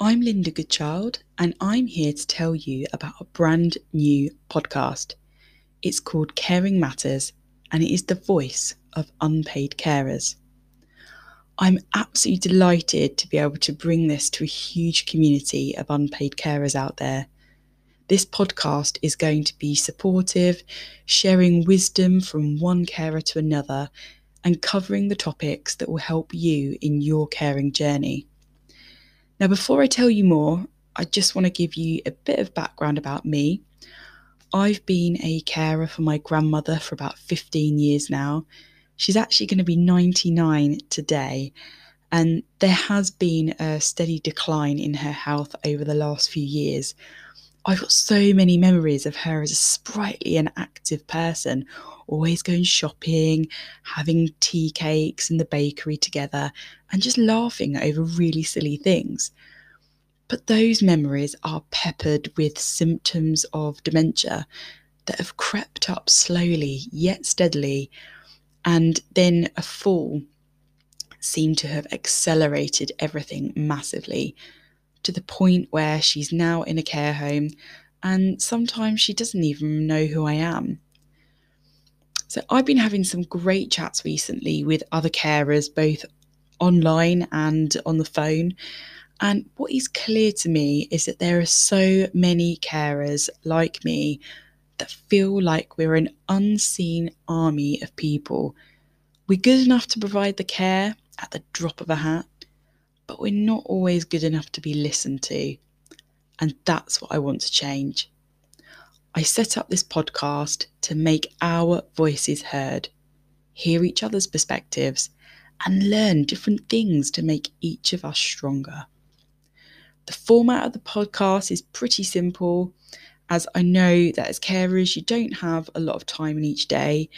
I'm Linda Goodchild, and I'm here to tell you about a brand new podcast. It's called Caring Matters, and it is the voice of unpaid carers. I'm absolutely delighted to be able to bring this to a huge community of unpaid carers out there. This podcast is going to be supportive, sharing wisdom from one carer to another, and covering the topics that will help you in your caring journey. Now, before I tell you more, I just want to give you a bit of background about me. I've been a carer for my grandmother for about 15 years now. She's actually going to be 99 today, and there has been a steady decline in her health over the last few years. I've got so many memories of her as a sprightly and active person, always going shopping, having tea cakes in the bakery together, and just laughing over really silly things. But those memories are peppered with symptoms of dementia that have crept up slowly yet steadily, and then a fall seemed to have accelerated everything massively to the point where she's now in a care home and sometimes she doesn't even know who I am. So I've been having some great chats recently with other carers, both online and on the phone. And what is clear to me is that there are so many carers like me that feel like we're an unseen army of people. We're good enough to provide the care at the drop of a hat, but we're not always good enough to be listened to. And that's what I want to change. I set up this podcast to make our voices heard, hear each other's perspectives, and learn different things to make each of us stronger. The format of the podcast is pretty simple, as I know that as carers, you don't have a lot of time in each day.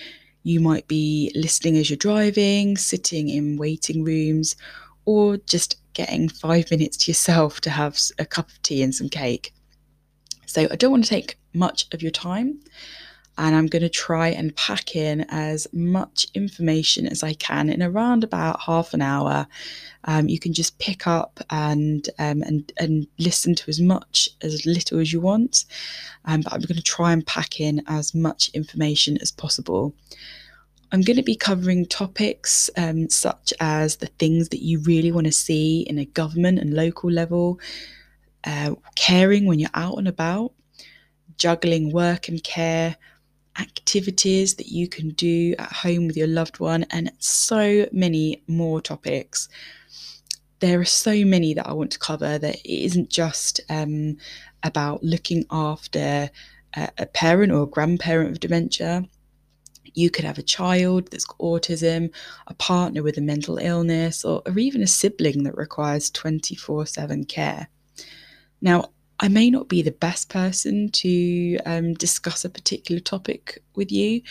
You might be listening as you're driving, sitting in waiting rooms, or just getting five minutes to yourself to have a cup of tea and some cake. So I don't want to take much of your time. And I'm going to try and pack in as much information as I can in around about half an hour. Um, you can just pick up and um, and and listen to as much as little as you want. Um, but I'm going to try and pack in as much information as possible. I'm going to be covering topics um, such as the things that you really want to see in a government and local level, uh, caring when you're out and about, juggling work and care, activities that you can do at home with your loved one, and so many more topics. There are so many that I want to cover that it isn't just um, about looking after a, a parent or a grandparent with dementia. You could have a child that's got autism, a partner with a mental illness, or, or even a sibling that requires 24 7 care. Now, I may not be the best person to um, discuss a particular topic with you.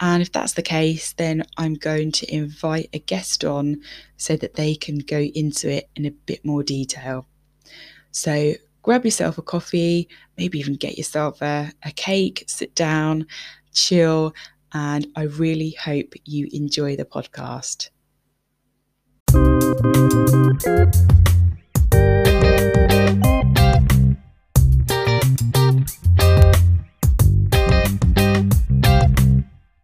And if that's the case, then I'm going to invite a guest on so that they can go into it in a bit more detail. So grab yourself a coffee, maybe even get yourself a, a cake, sit down, chill, and I really hope you enjoy the podcast.